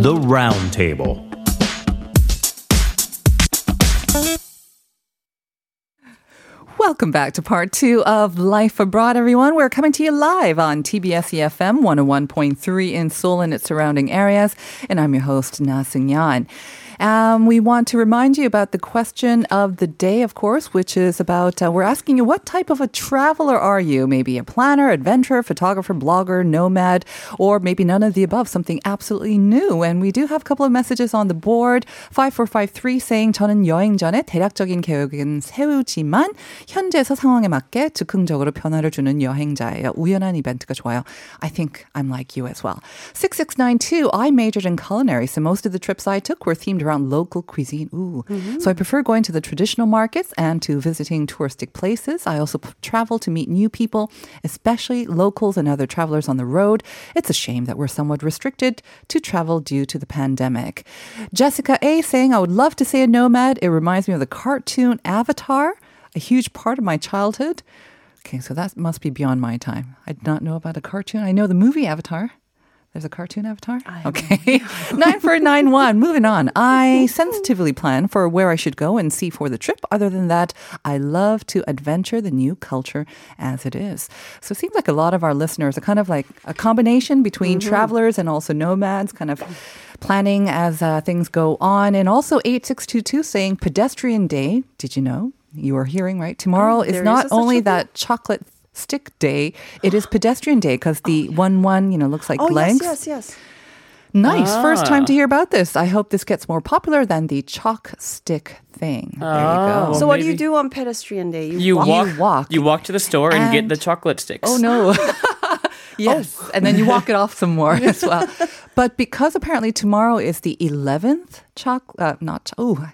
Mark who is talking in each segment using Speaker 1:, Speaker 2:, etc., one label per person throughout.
Speaker 1: The Round Table.
Speaker 2: Welcome back to part two of Life Abroad, everyone. We're coming to you live on TBS EFM 101.3 in Seoul and its surrounding areas. And I'm your host, Na Seung Yan. Um, we want to remind you about the question of the day, of course, which is about uh, we're asking you what type of a traveler are you? Maybe a planner, adventurer, photographer, blogger, nomad, or maybe none of the above, something absolutely new. And we do have a couple of messages on the board. 5453 saying 저는 여행 전에 대략적인 계획은 세우지만 현재에서 상황에 맞게 즉흥적으로 변화를 주는 여행자예요. 우연한 이벤트가 좋아요. I think I'm like you as well. 6692 I majored in culinary, so most of the trips I took were themed around local cuisine. Ooh. Mm-hmm. So I prefer going to the traditional markets and to visiting touristic places. I also travel to meet new people, especially locals and other travelers on the road. It's a shame that we're somewhat restricted to travel due to the pandemic. Jessica A saying, I would love to say a nomad. It reminds me of the cartoon Avatar, a huge part of my childhood. Okay, so that must be beyond my time. I did not know about a cartoon. I know the movie Avatar. There's a cartoon avatar? Okay. 9491. Moving on. I sensitively plan for where I should go and see for the trip. Other than that, I love to adventure the new culture as it is. So it seems like a lot of our listeners are kind of like a combination between travelers and also nomads, kind of planning as uh, things go on. And also 8622 saying pedestrian day. Did you know? You are hearing, right? Tomorrow
Speaker 3: Oh,
Speaker 2: is not
Speaker 3: such
Speaker 2: only that chocolate stick day, it is pedestrian day because the one one, you know, looks like
Speaker 3: Oh,
Speaker 2: legs.
Speaker 3: yes, yes, yes.
Speaker 2: Nice. First time
Speaker 1: Ah.
Speaker 2: to hear about this. I hope this gets more popular than the chalk stick thing. There you go.
Speaker 1: Oh.
Speaker 3: So what do you do on pedestrian day?
Speaker 1: You
Speaker 3: walk?
Speaker 1: walk,
Speaker 2: You walk.
Speaker 1: You walk to the store and, get the chocolate sticks.
Speaker 2: Oh no. yes. And then you walk it off some more as well. But because apparently tomorrow is the 11th chalk, uh, not, ch- oh,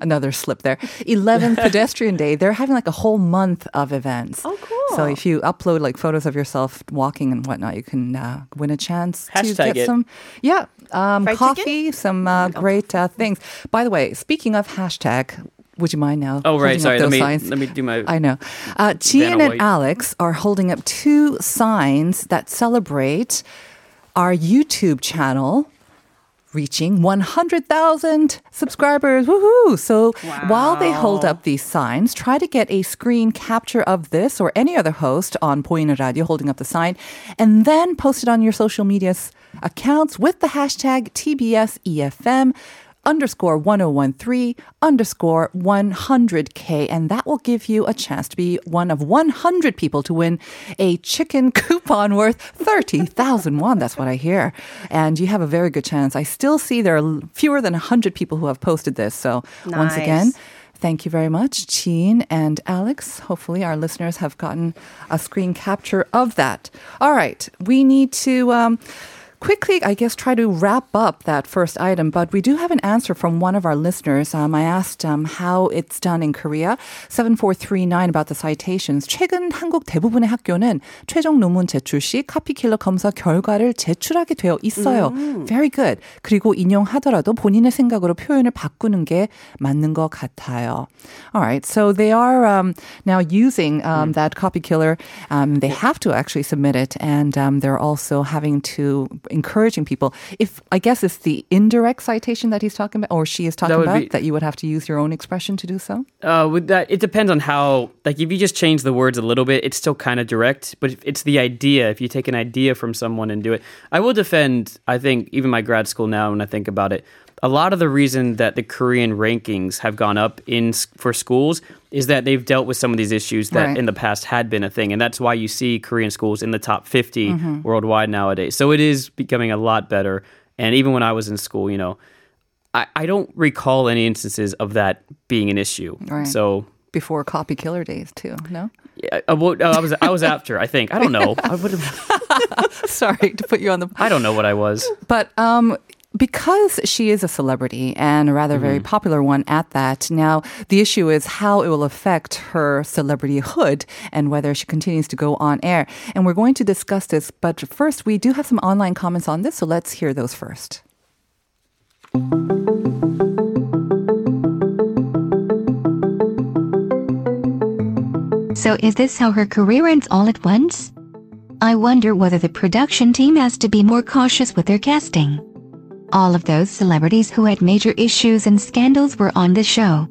Speaker 2: another slip there. 11th pedestrian day. They're having like a whole month of events.
Speaker 3: Oh, cool.
Speaker 2: So if you upload like photos of yourself walking and whatnot, you can uh, win a chance to get
Speaker 1: it.
Speaker 2: some, yeah, um,
Speaker 3: Fried
Speaker 2: coffee, some uh, great uh, things. By the way, speaking of hashtag, would you mind now?
Speaker 1: Oh, right. Sorry. Let me,
Speaker 2: signs?
Speaker 1: let me do my.
Speaker 2: I know. Uh, Gian and Alex are holding up two signs that celebrate our YouTube channel reaching 100,000 subscribers. Woohoo! So while they hold up these signs, try to get a screen capture of this or any other host on Poina Radio holding up the sign and then post it on your social media accounts with the hashtag TBSEFM underscore 1013 underscore 100k and that will give you a chance to be one of 100 people to win a chicken coupon worth 30,000 won. That's what i hear. And you have a very good chance. I still see there are fewer than 100 people who have posted this. So once again Thank you very much, Jean and Alex. Hopefully, our listeners have gotten a screen capture of that. All right, we need to um, quickly, I guess, try to wrap up that first item, but we do have an answer from one of our listeners. Um, I asked um, how it's done in Korea. 7439 about the citations. 최근 한국 대부분의 학교는 최종 논문 제출 시 카피킬러 검사 결과를 제출하게 되어 있어요. Very good. 그리고 인용하더라도 본인의 생각으로 표현을 바꾸는 게 맞는 것 같아요. All right, so they are um, now using um, that copy killer. Um, they have to actually submit it, and um, they're also having to encouraging people. If I guess it's the indirect citation that he's talking about, or she is talking
Speaker 1: would
Speaker 2: about,
Speaker 1: be-
Speaker 2: that you would have to use your own expression to do so.
Speaker 1: Uh, with that, it depends on how. Like, if you just change the words a little bit, it's still kind of direct. But if it's the idea. If you take an idea from someone and do it, I will defend. I think even my grad school now, when I think about it, a lot of the reason that the Korean rankings have gone up in for schools is that they've dealt with some of these issues that
Speaker 2: Right.
Speaker 1: in the past had been a thing, and that's why you see Korean schools in the top 50 mm-hmm. worldwide nowadays. So it is becoming a lot better. And even when I was in school, you know, I, I don't recall any instances of that being an issue.
Speaker 2: Right.
Speaker 1: So
Speaker 2: Before copy killer days, too. No,
Speaker 1: yeah, I, well, uh, I was I was after. I think I don't know. I would have.
Speaker 2: sorry to put you on the
Speaker 1: I don't know what I was.
Speaker 2: But um, because she is a celebrity and a rather mm-hmm. very popular one at that. Now, the issue is how it will affect her celebrityhood and whether she continues to go on air. And we're going to discuss this, but first, we do have some online comments on this, so let's hear those first.
Speaker 3: So, is this how her career ends all at once? I wonder whether the production team has to be more cautious with their casting. All of those celebrities who had major issues and scandals were on the show.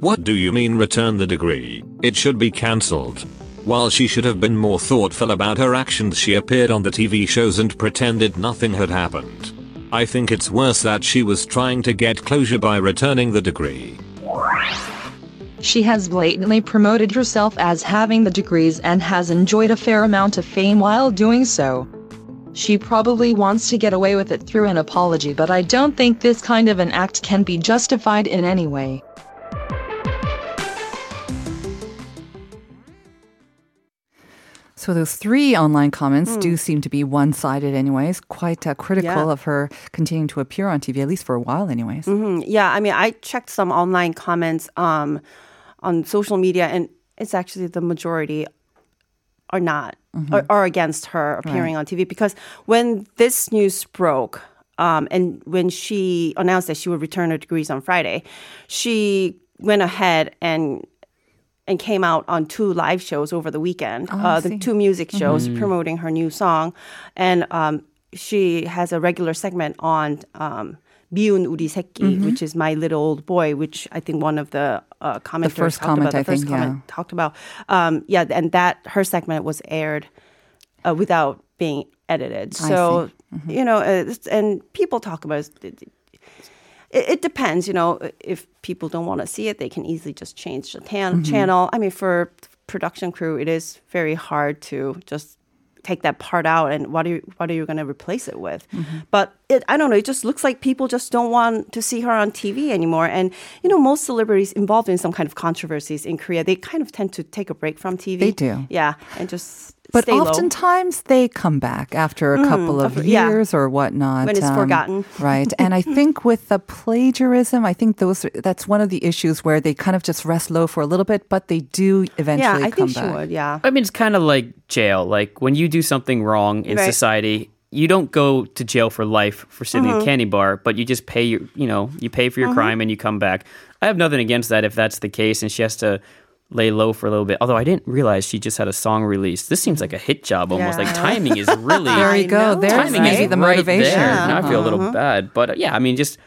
Speaker 4: What do you mean return the degree? It should be cancelled. While she should have been more thoughtful about her actions she appeared on the TV shows and pretended nothing had happened. I think it's worse that she was trying to get closure by returning the degree.
Speaker 5: She has blatantly promoted herself as having the degrees and has enjoyed a fair amount of fame while doing so. She probably wants to get away with it through an apology, but I don't think this kind of an act can be justified in any way.
Speaker 2: So those three online comments do seem to be one-sided, anyways. Quite uh, critical
Speaker 6: Hmm. Yeah.
Speaker 2: of her continuing to appear on TV, at least for a while, anyways.
Speaker 6: Mhm. Yeah, I mean, I checked some online comments um, on social media, and it's actually the majority are not are, are against her appearing on TV because when this news broke. Um, and when she announced that she would return her degrees on Friday, she went ahead and and came out on two live shows over the weekend,
Speaker 2: Oh,
Speaker 6: uh, the two music shows promoting her new song, and um, she has a regular segment on um, 미운 우리 새끼,
Speaker 2: Mm-hmm.
Speaker 6: which is my little old boy, which I think one of the uh, commenters
Speaker 2: first
Speaker 6: talked
Speaker 2: comment,
Speaker 6: about.
Speaker 2: I
Speaker 6: The first
Speaker 2: think,
Speaker 6: comment
Speaker 2: yeah.
Speaker 6: talked about, um, yeah, and that her segment was aired uh, without being edited.
Speaker 2: I
Speaker 6: So
Speaker 2: Mm-hmm.
Speaker 6: you know, uh, it's- and people talk about. It, it, it depends, you know. If people don't want to see it, they can easily just change the tan-
Speaker 2: Mm-hmm.
Speaker 6: channel. I mean, for production crew, it is very hard to just take that part out and what are you, what are you going to replace it with?
Speaker 2: Mm-hmm.
Speaker 6: But it, I don't know. It just looks like people just don't want to see her on TV anymore. And you know, most celebrities involved in some kind of controversies in Korea, they kind of tend to take a break from TV.
Speaker 2: They do.
Speaker 6: yeah, and just
Speaker 2: But
Speaker 6: stay low.
Speaker 2: oftentimes they come back after a couple of
Speaker 6: of- yeah.
Speaker 2: years or whatnot. um,
Speaker 6: When it's forgotten.
Speaker 2: Right. And I think with the plagiarism, I think those that's one of the issues where they kind of just rest low for a little bit, but they do eventually
Speaker 6: yeah, I
Speaker 2: come
Speaker 6: think she
Speaker 2: back.
Speaker 6: would. Yeah.
Speaker 1: I mean, it's kind of like jail. Like when you do something wrong in
Speaker 6: Right.
Speaker 1: society, you don't go to jail for life for stealing
Speaker 6: Mm-hmm.
Speaker 1: a candy bar, but you just pay your, you know, you pay for your crime and you come back. I have nothing against that if that's the case, and she has to lay low for a little bit. Although I didn't realize she just had a song released. This seems like a hit job almost.
Speaker 6: Yeah.
Speaker 1: Like timing is really
Speaker 2: There you go.
Speaker 6: know,
Speaker 2: There's
Speaker 1: timing
Speaker 2: maybe
Speaker 1: is
Speaker 2: the
Speaker 1: right
Speaker 2: motivation.
Speaker 1: there.
Speaker 6: Yeah.
Speaker 1: Now I feel a little
Speaker 6: Uh-huh.
Speaker 1: bad, but uh, yeah, I mean, just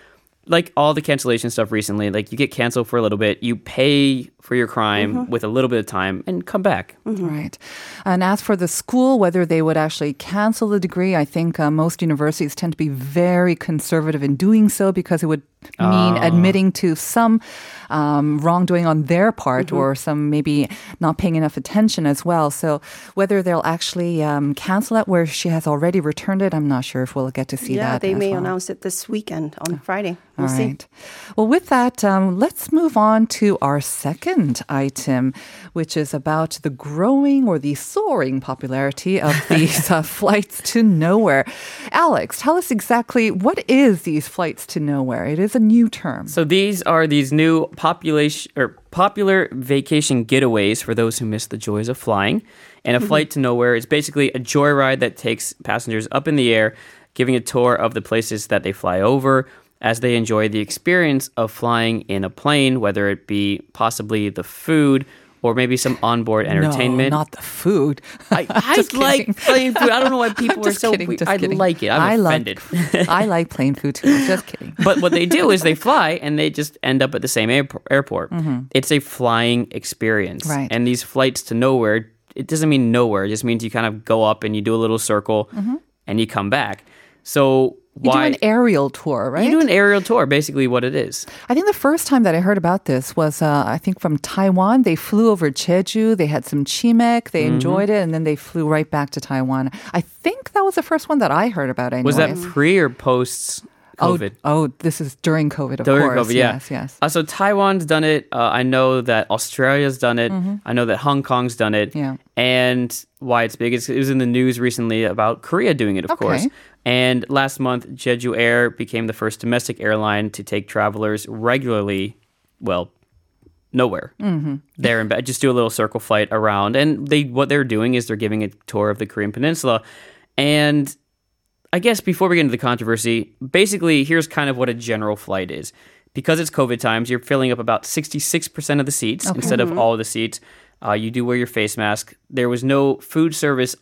Speaker 1: like all the cancellation stuff recently, like you get canceled for a little bit, you pay for your crime
Speaker 6: Mm-hmm.
Speaker 1: with a little bit of time, and come back.
Speaker 2: Right. And as for the school, whether they would actually cancel the degree, I think uh, most universities tend to be very conservative in doing so because it would mean
Speaker 1: Ah.
Speaker 2: admitting to some um, wrongdoing on their part
Speaker 6: Mm-hmm.
Speaker 2: or some maybe not paying enough attention as well. So whether they'll actually um, cancel it where she has already returned it, I'm not sure if we'll get to see
Speaker 6: yeah,
Speaker 2: that.
Speaker 6: they
Speaker 2: as
Speaker 6: may
Speaker 2: well.
Speaker 6: announce it this weekend on Friday. We'll
Speaker 2: All
Speaker 6: see.
Speaker 2: Well, with that, um, let's move on to our second item, which is about the growing or the soaring popularity of these uh, flights to nowhere. Alex, tell us exactly what is these flights to nowhere? It is a new term.
Speaker 1: So these are these new population or popular vacation getaways for those who miss the joys of flying. And a mm-hmm. flight to nowhere is basically a joyride that takes passengers up in the air, giving a tour of the places that they fly over as they enjoy the experience of flying in a plane, whether it be possibly the food or maybe some onboard entertainment.
Speaker 2: No, not the food.
Speaker 1: I, I
Speaker 2: Just
Speaker 1: like plain food. I don't know why people are so.
Speaker 2: kidding,
Speaker 1: I
Speaker 2: kidding.
Speaker 1: like it. I'm
Speaker 2: I
Speaker 1: offended.
Speaker 2: Like, I like plain food too. I'm just kidding.
Speaker 1: but what they do is they fly and they just end up at the same airpo- airport. Mm-hmm. It's a flying experience.
Speaker 2: Right.
Speaker 1: And these flights to nowhere, it doesn't mean nowhere. It just means you kind of go up and you do a little circle mm-hmm. and you come back. So
Speaker 2: You do an aerial tour, right?
Speaker 1: you do an aerial tour, basically what it is.
Speaker 2: I think the first time that I heard about this was, uh, I think, from Taiwan. They flew over Jeju. They had some chimek. They
Speaker 1: Mm-hmm.
Speaker 2: enjoyed it, and then they flew right back to Taiwan. I think that was the first one that I heard about. Anyways.
Speaker 1: Was that pre or post COVID?
Speaker 2: Oh, oh, this is during COVID, of
Speaker 1: During
Speaker 2: course.
Speaker 1: COVID, yeah.
Speaker 2: Yes, yes.
Speaker 1: Uh, so Taiwan's done it. Uh, I know that Australia's done it. I know that Hong Kong's done it.
Speaker 2: Mm-hmm. Yeah.
Speaker 1: And why it's big is it was in the news recently about Korea doing it, of
Speaker 2: Okay.
Speaker 1: course. And last month, Jeju Air became the first domestic airline to take travelers regularly, well, nowhere. Mm-hmm. There and back, just do a little circle flight around. And they what they're doing is they're giving a tour of the Korean Peninsula. And I guess before we get into the controversy, basically, here's kind of what a general flight is. Because it's COVID times, you're filling up about 66% of the seats instead of all of the seats. Uh, you do wear your face mask. There was no food service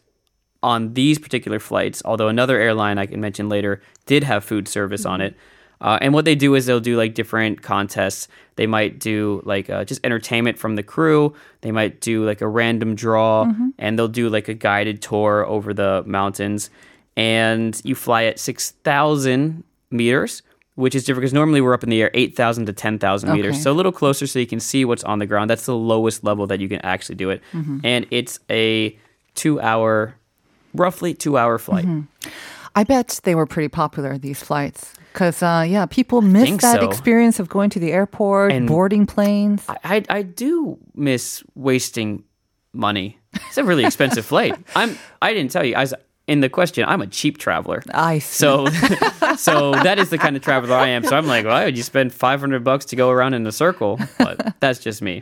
Speaker 1: on these particular flights, although another airline I can mention later did have food service on it. Uh, and what they do is they'll do like different contests. They might do like uh, just entertainment from the crew. They might do like a random draw, and they'll do like a guided tour over the mountains. And you fly at six thousand meters, which is different because normally we're up in the air eight thousand to ten thousand meters,
Speaker 2: Okay.
Speaker 1: so a little closer so you can see what's on the ground. That's the lowest level that you can actually do it, and it's a two-hour, roughly two-hour flight.
Speaker 2: I bet they were pretty popular these flights because uh, yeah, people miss that
Speaker 1: so.
Speaker 2: experience of going to the airport,
Speaker 1: And-
Speaker 2: boarding planes.
Speaker 1: I, I I do miss wasting money. It's a really expensive flight. I'm I didn't tell you. I was in the question. I'm a cheap traveler.
Speaker 2: I see.
Speaker 1: So so that is the kind of traveler I am. So I'm like, why would you spend 500 bucks to go around in a circle? But that's just me.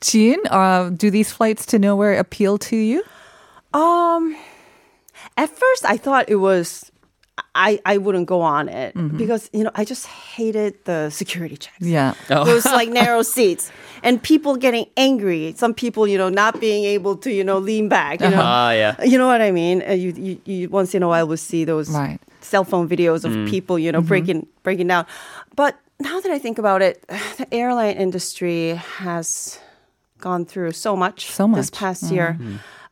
Speaker 2: Jean, uh, do these flights to nowhere appeal to you?
Speaker 6: Um, at first I thought it was. I, I wouldn't go on it mm-hmm. because you know I just hated the security checks.
Speaker 2: Yeah.
Speaker 1: Oh.
Speaker 6: Those like narrow seats and people getting angry. Some people you know not being able to you know lean back. You know, uh-huh.
Speaker 1: Ah, yeah.
Speaker 6: you know what I mean. Uh, you, you you once in a while will see those
Speaker 2: Right.
Speaker 6: cell phone videos of mm-hmm. people you know mm-hmm. breaking breaking down. But now that I think about it, the airline industry has gone through so much
Speaker 2: So much.
Speaker 6: this
Speaker 2: much.
Speaker 6: past year.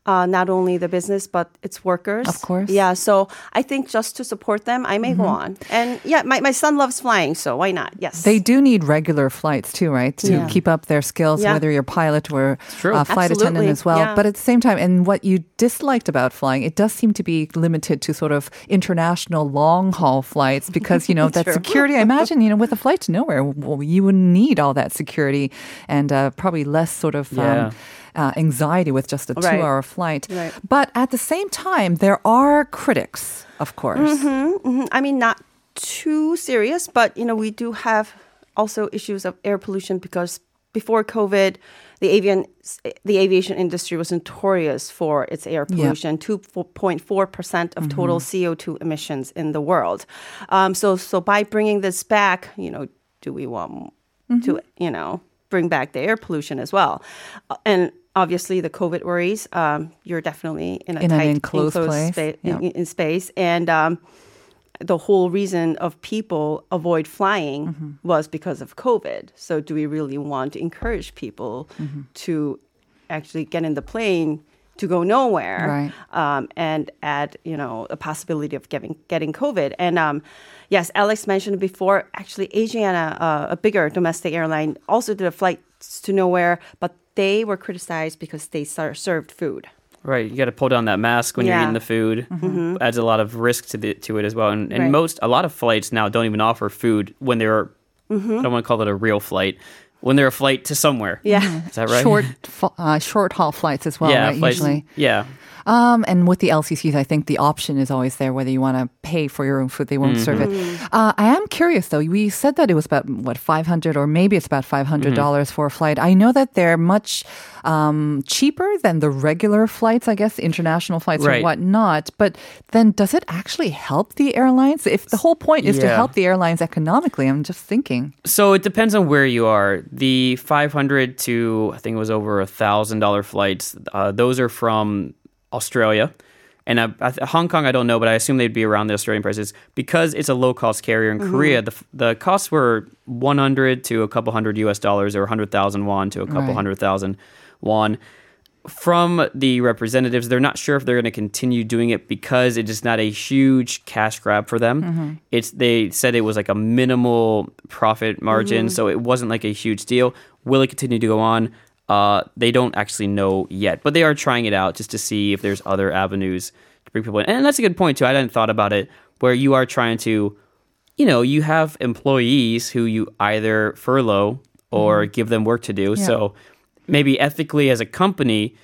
Speaker 6: Uh, not only the business but its workers.
Speaker 2: Of course.
Speaker 6: Yeah. So I think just to support them, I may go on. And yeah, my, my son loves flying, so why not? Yes.
Speaker 2: They do need regular flights too, right? To
Speaker 6: Yeah.
Speaker 2: keep up their skills,
Speaker 6: Yeah.
Speaker 2: whether you're pilot or uh, flight attendant as well.
Speaker 6: Yeah.
Speaker 2: But at the same time, and what you disliked about flying, it does seem to be limited to sort of international long haul flights because, you know, that
Speaker 6: True.
Speaker 2: security, I imagine, you know, with a flight to nowhere, well, you wouldn't need all that security and uh, probably less sort of.
Speaker 1: Yeah.
Speaker 2: Um, uh, anxiety with just a
Speaker 6: Right.
Speaker 2: two-hour flight,
Speaker 6: Right.
Speaker 2: but at the same time, there are critics, of course.
Speaker 6: Mhm. I mean, not too serious, but you know, we do have also issues of air pollution because before COVID, the avian the aviation industry was notorious for its air pollution. Two point four percent of total CO two emissions in the world. Um, so, so by bringing this back, you know, do we want to you know bring back the air pollution as well? Uh, and obviously, the COVID worries. Um, you're definitely in a
Speaker 2: In
Speaker 6: tight
Speaker 2: enclosed place.
Speaker 6: spa-
Speaker 2: Yeah.
Speaker 6: in, in space, and um, the whole reason of people avoid flying
Speaker 2: Mm-hmm.
Speaker 6: was because of COVID. So, do we really want to encourage people
Speaker 2: Mm-hmm.
Speaker 6: to actually get in the plane to go nowhere
Speaker 2: Right.
Speaker 6: um, and add, you know, a possibility of getting getting COVID? And um, yes, Alex mentioned before. Actually, Asiana, uh, a bigger domestic airline, also did a flight to nowhere, but they were criticized because they ser- served food.
Speaker 1: Right, you got to pull down that mask when you're eating the food. Adds a lot of risk to the, to it as well. And, and
Speaker 6: Right.
Speaker 1: most, a lot of flights now don't even offer food when they're. I don't want to call it a real flight. When they're a flight to somewhere.
Speaker 6: Yeah.
Speaker 1: is that right?
Speaker 2: Short, uh, short haul flights as well,
Speaker 1: yeah,
Speaker 2: right?
Speaker 1: flights-
Speaker 2: Usually.
Speaker 1: Yeah,
Speaker 2: Um, and with the LCCs, I think the option is always there whether you want to pay for your own food. They won't serve it. Uh, I am curious though. We said that it was about what 500 or maybe it's about 500 dollars for a flight. I know that they're much um, cheaper than the regular flights. I guess international flights or whatnot. But then, does it actually help the airlines? If the whole point is to help the airlines economically, I'm just thinking.
Speaker 1: So it depends on where you are. The 500 to I think it was over a thousand dollar flights. Uh, those are from Australia, and uh, I, Hong Kong. I don't know, but I assume they'd be around the Australian prices because it's a low cost carrier in Korea. The the costs were 100 to a couple hundred U.S. dollars or 100,000 won to a couple
Speaker 2: Right.
Speaker 1: hundred thousand won. From the representatives, they're not sure if they're going to continue doing it because it is not a huge cash grab for them. It's they said it was like a minimal profit margin, so it wasn't like a huge deal. Will it continue to go on? Uh, they don't actually know yet, but they are trying it out just to see if there's other avenues to bring people in. And that's a good point too. I hadn't thought about it, where you are trying to, you know, you have employees who you either furlough or give them work to do. So maybe ethically as a company,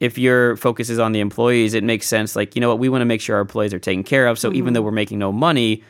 Speaker 1: if your focus is on the employees, it makes sense. Like, you know what, we want to make sure our employees are taken care of. So even though we're making no money,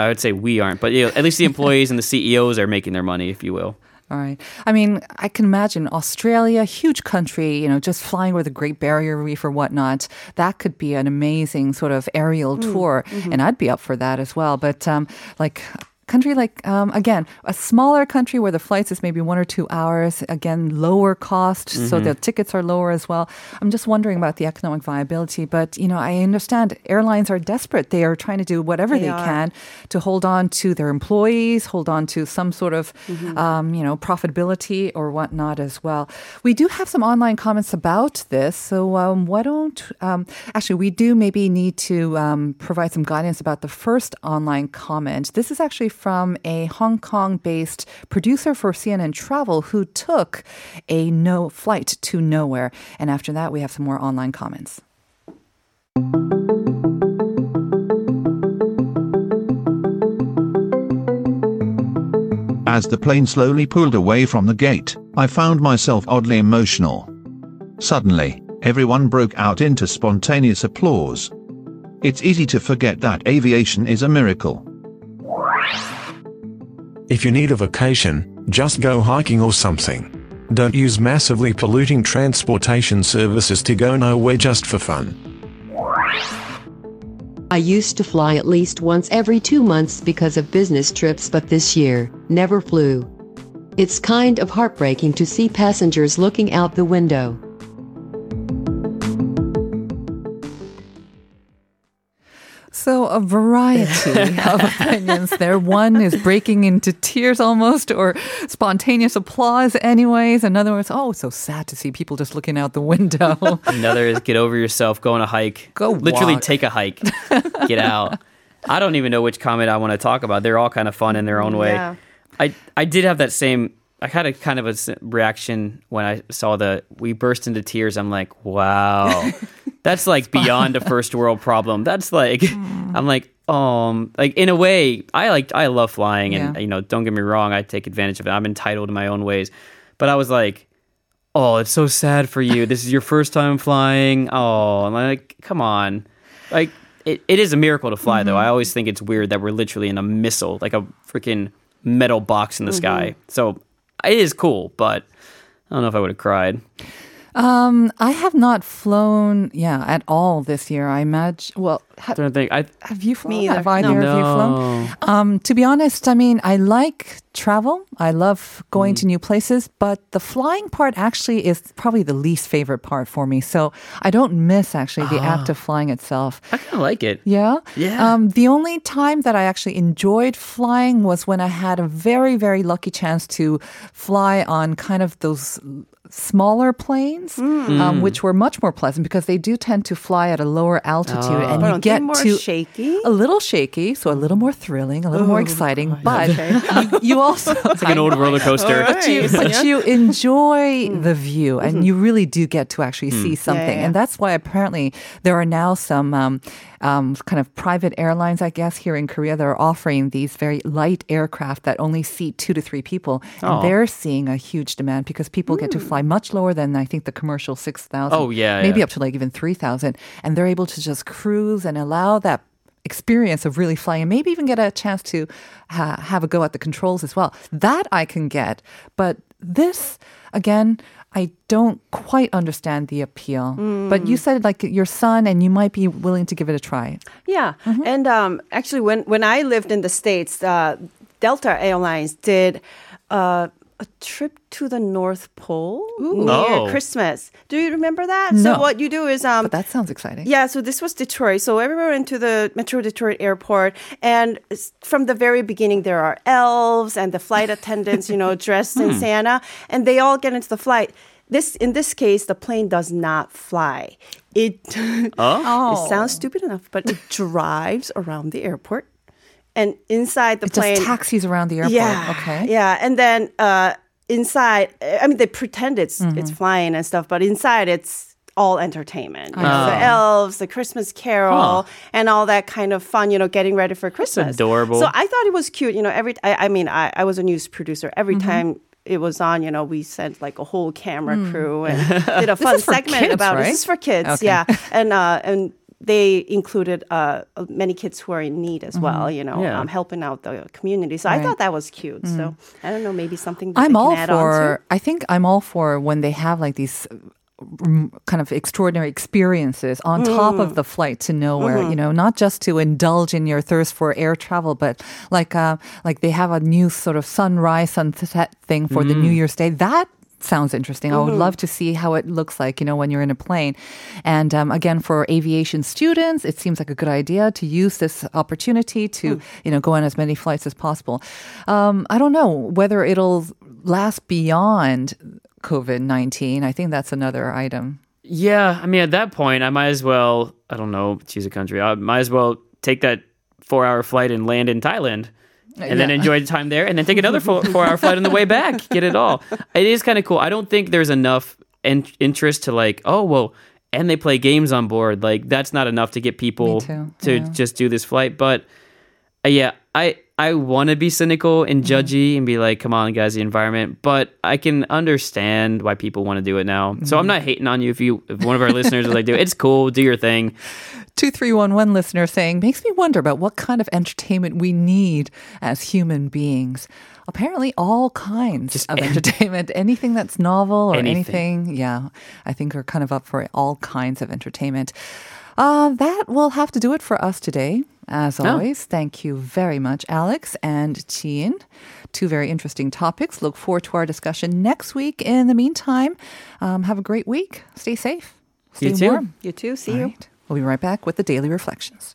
Speaker 1: I would say we aren't, but you know, at least the employees and the CEOs are making their money, if you will.
Speaker 2: All right. I mean, I can imagine Australia, huge country, you know, just flying over the Great Barrier Reef or whatnot. That could be an amazing sort of aerial tour. And I'd be up for that as well. But um, like, country like um, again a smaller country where the flights is maybe one or two hours. Again, lower cost, so the tickets are lower as well. I'm just wondering about the economic viability. But you know, I understand airlines are desperate. They are trying to do whatever
Speaker 6: They
Speaker 2: they, can to hold on to their employees, hold on to some sort of um, you know profitability or whatnot as well. We do have some online comments about this, so um, why don't um, actually we do maybe need to um, provide some guidance about the first online comment. This is actually from a Hong Kong-based producer for CNN Travel who took a no flight to nowhere, and after that we have some more online comments.
Speaker 7: As the plane slowly pulled away from the gate, I found myself oddly emotional. Suddenly, everyone broke out into spontaneous applause. It's easy to forget that aviation is a miracle.
Speaker 8: If you need a vacation, just go hiking or something. Don't use massively polluting transportation services to go nowhere just for fun.
Speaker 9: I used to fly at least once every two months because of business trips, but this year, never flew. It's kind of heartbreaking to see passengers looking out the window.
Speaker 2: A variety of opinions there. One is breaking into tears almost, or spontaneous applause, anyways. Another one is, oh, so sad to see people just looking out the window.
Speaker 1: Another is get over yourself, go on a hike.
Speaker 2: Go
Speaker 1: Literally
Speaker 2: walk.
Speaker 1: take a hike. get out. I don't even know which comment I want to talk about. They're all kind of fun in their own way.
Speaker 6: Yeah.
Speaker 1: I I did have that same. I had a kind of a reaction when I saw the we burst into tears. I'm like, wow, that's like beyond a first world problem. That's like,
Speaker 2: Hmm.
Speaker 1: I'm like, um, like in a way, I like I love flying, and
Speaker 2: Yeah.
Speaker 1: you know, don't get me wrong, I take advantage of it. I'm entitled in my own ways, but I was like, oh, it's so sad for you. This is your first time flying. Oh, I'm like, come on, like. It, it is a miracle to fly, though. I always think it's weird that we're literally in a missile, like a freaking metal box in the sky. So it is cool, but I don't know if I would have cried.
Speaker 2: Um, I have not flown, yeah, at all this year. I imagine. Well, ha-
Speaker 1: I don't think I.
Speaker 2: have you flown?
Speaker 6: Me either.
Speaker 2: Have either
Speaker 6: No.
Speaker 2: of you flown? Um, to be honest, I mean, I like travel. I love going to new places, but the flying part actually is probably the least favorite part for me. So I don't miss actually the act of flying itself.
Speaker 1: I kind of like it.
Speaker 2: Yeah.
Speaker 1: Yeah.
Speaker 2: Um, the only time that I actually enjoyed flying was when I had a very, very lucky chance to fly on kind of those smaller planes, hmm. um, hmm. which were much more pleasant because they do tend to fly at a lower altitude oh. and you get
Speaker 6: more
Speaker 2: to
Speaker 6: shaky?
Speaker 2: a little shaky, so a little more thrilling, a little more oh, exciting, but you, you also
Speaker 1: It's like an old roller coaster.
Speaker 2: but you, but you enjoy hmm. the view and you really do get to actually see something.
Speaker 6: yeah.
Speaker 2: And that's why apparently there are now some um, um, kind of private airlines, I guess, here in Korea that are offering these very light aircraft that only seat two to three people. And
Speaker 1: Aw.
Speaker 2: they're seeing a huge demand because people get to fly much lower than I think the commercial 6,000.
Speaker 1: Oh, yeah,
Speaker 2: Maybe
Speaker 1: yeah.
Speaker 2: up to like even 3,000. And they're able to just cruise and allow that experience of really flying and maybe even get a chance to ha- have a go at the controls as well. That I can get. But this, again, I don't quite understand the appeal. But you said like your son and you might be willing to give it a try.
Speaker 6: Yeah, and um, actually, when when I lived in the states, uh, Delta Airlines did. Uh, a trip to the North Pole near
Speaker 1: Oh.
Speaker 6: Christmas. Do you remember that?
Speaker 2: No.
Speaker 6: So what you do is um
Speaker 2: But that sounds exciting.
Speaker 6: yeah, so this was Detroit. So everyone went to the Metro Detroit airport, and from the very beginning, there are elves and the flight attendants, you know, dressed in Santa, and they all get into the flight. This, in this case, the plane does not fly. It, it sounds stupid enough, but it drives around the airport, and inside the
Speaker 2: It
Speaker 6: plane,
Speaker 2: just taxis around the airport.
Speaker 6: yeah.
Speaker 2: Okay.
Speaker 6: Yeah. And then uh, inside, I mean, they pretend it's
Speaker 2: Mm-hmm.
Speaker 6: it's flying and stuff, but inside it's all entertainment. You know,
Speaker 2: Oh.
Speaker 6: The elves, the Christmas Carol, and all that kind of fun. You know, getting ready for Christmas.
Speaker 1: adorable.
Speaker 6: So I thought it was cute. You know, every I, I mean, I, I was a news producer. Every
Speaker 2: Mm-hmm.
Speaker 6: time. It was on, you know. We sent like a whole camera crew and did a fun
Speaker 2: Mm. is for
Speaker 6: segment
Speaker 2: kids,
Speaker 6: about it.
Speaker 2: right?
Speaker 6: This is for kids,
Speaker 2: Okay.
Speaker 6: yeah. And uh, and they included uh, many kids who are in need as well. You know,
Speaker 1: Yeah.
Speaker 6: um, helping out the community. So I
Speaker 2: Mm-hmm. Right. Mm.
Speaker 6: thought that was cute. So I don't know, maybe something that
Speaker 2: I'm
Speaker 6: they can
Speaker 2: all
Speaker 6: add on
Speaker 2: for.
Speaker 6: to.
Speaker 2: I think I'm all for when they have like these mm, kind of extraordinary experiences on top of the flight to nowhere. You know, not just to indulge in your thirst for air travel, but like uh, like they have a new sort of sunrise sunset thing for the New Year's Day. That sounds interesting. I would love to see how it looks like, you know, when you're in a plane. And um, again, for aviation students, it seems like a good idea to use this opportunity to, you know, go on as many flights as possible. Um, I don't know whether it'll last beyond COVID 19. I think that's another item.
Speaker 1: Yeah, I mean, at that point, I might as well, I don't know, choose a country. I might as well take that four hour flight and land in Thailand. And then enjoy the time there, and then take another four, four hour flight on the way back. Get it all. It is kind of cool. I don't think there's enough in- interest to like, oh, well, and they play games on board. Like, that's not enough to get people to
Speaker 2: yeah.
Speaker 1: just do this flight. But uh, yeah, I I want to be cynical and
Speaker 2: Mm-hmm.
Speaker 1: judgy and be like, come on, guys, the environment. But I can understand why people want to do it now. So I'm
Speaker 2: Mm-hmm.
Speaker 1: not hating on you if you if one of our listeners is like, do. It's cool, do your thing.
Speaker 2: 2311 listener saying, makes me wonder about what kind of entertainment we need as human beings. Apparently, all kinds
Speaker 1: Just
Speaker 2: of entertainment. Anything that's novel or
Speaker 1: Anything.
Speaker 2: anything. Yeah, I think are kind of up for all kinds of entertainment. Uh, that will have to do it for us today. As
Speaker 1: Oh.
Speaker 2: always, thank you very much, Alex and Jean. Two very interesting topics. Look forward to our discussion next week. In the meantime, um, have a great week. Stay safe. Stay
Speaker 1: You too.
Speaker 2: warm.
Speaker 6: You too. See
Speaker 2: All
Speaker 6: you.
Speaker 2: right. We'll be right back with the daily reflections.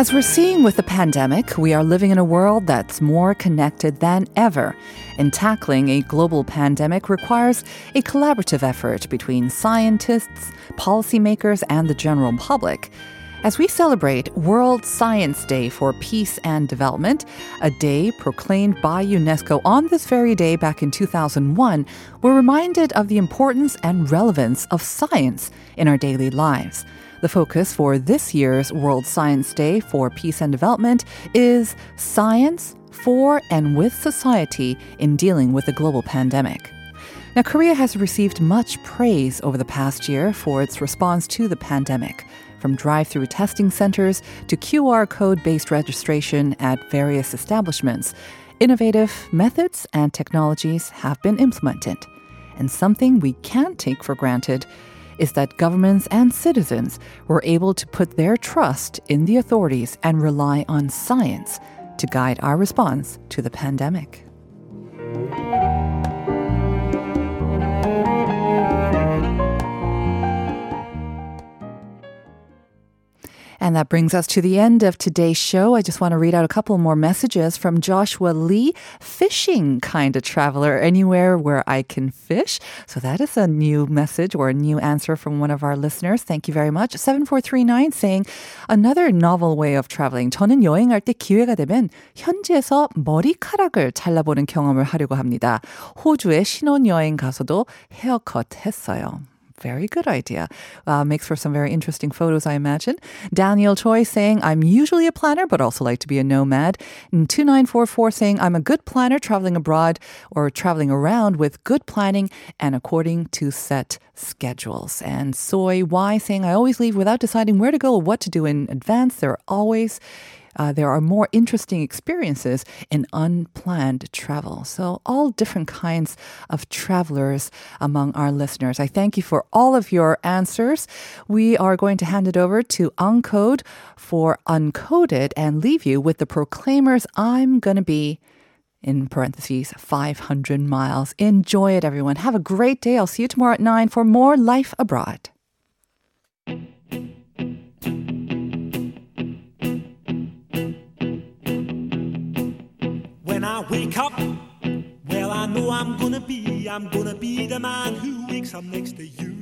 Speaker 2: As we're seeing with the pandemic, we are living in a world that's more connected than ever. And tackling a global pandemic requires a collaborative effort between scientists, policymakers, and the general public. As we celebrate World Science Day for Peace and Development, a day proclaimed by UNESCO on this very day back in 2001, we're reminded of the importance and relevance of science in our daily lives. The focus for this year's World Science Day for Peace and Development is science for and with society in dealing with the global pandemic. Now, Korea has received much praise over the past year for its response to the pandemic, from drive through testing centers to QR code based registration at various establishments. Innovative methods and technologies have been implemented. And something we can't take for granted is that governments and citizens were able to put their trust in the authorities and rely on science to guide our response to the pandemic. And that brings us to the end of today's show. I just want to read out a couple more messages from Joshua Lee, fishing kind of traveler, anywhere where I can fish. So that is a new message or a new answer from one of our listeners. Thank you very much. 7439 saying, another novel way of traveling. 저는 여행할 때 기회가 되면 현지에서 머리카락을 잘라보는 경험을 하려고 합니다. 호주에 신혼여행 가서도 헤어컷 했어요. Very good idea. Uh, makes for some very interesting photos, I imagine. Daniel Choi saying, I'm usually a planner, but also like to be a nomad. And 2944 saying, I'm a good planner traveling abroad or traveling around with good planning and according to set schedules. And Soy Y saying, I always leave without deciding where to go or what to do in advance. There are always uh, there are more interesting experiences in unplanned travel. So, all different kinds of travelers among our listeners. I thank you for all of your answers. We are going to hand it over to Uncode for Uncoded and leave you with the proclaimers I'm going to be. In parentheses, 500 miles. Enjoy it, everyone. Have a great day. I'll see you tomorrow at 9 for more Life Abroad.
Speaker 10: Wake up, well, I know I'm gonna be, I'm gonna be the man who wakes up next to you.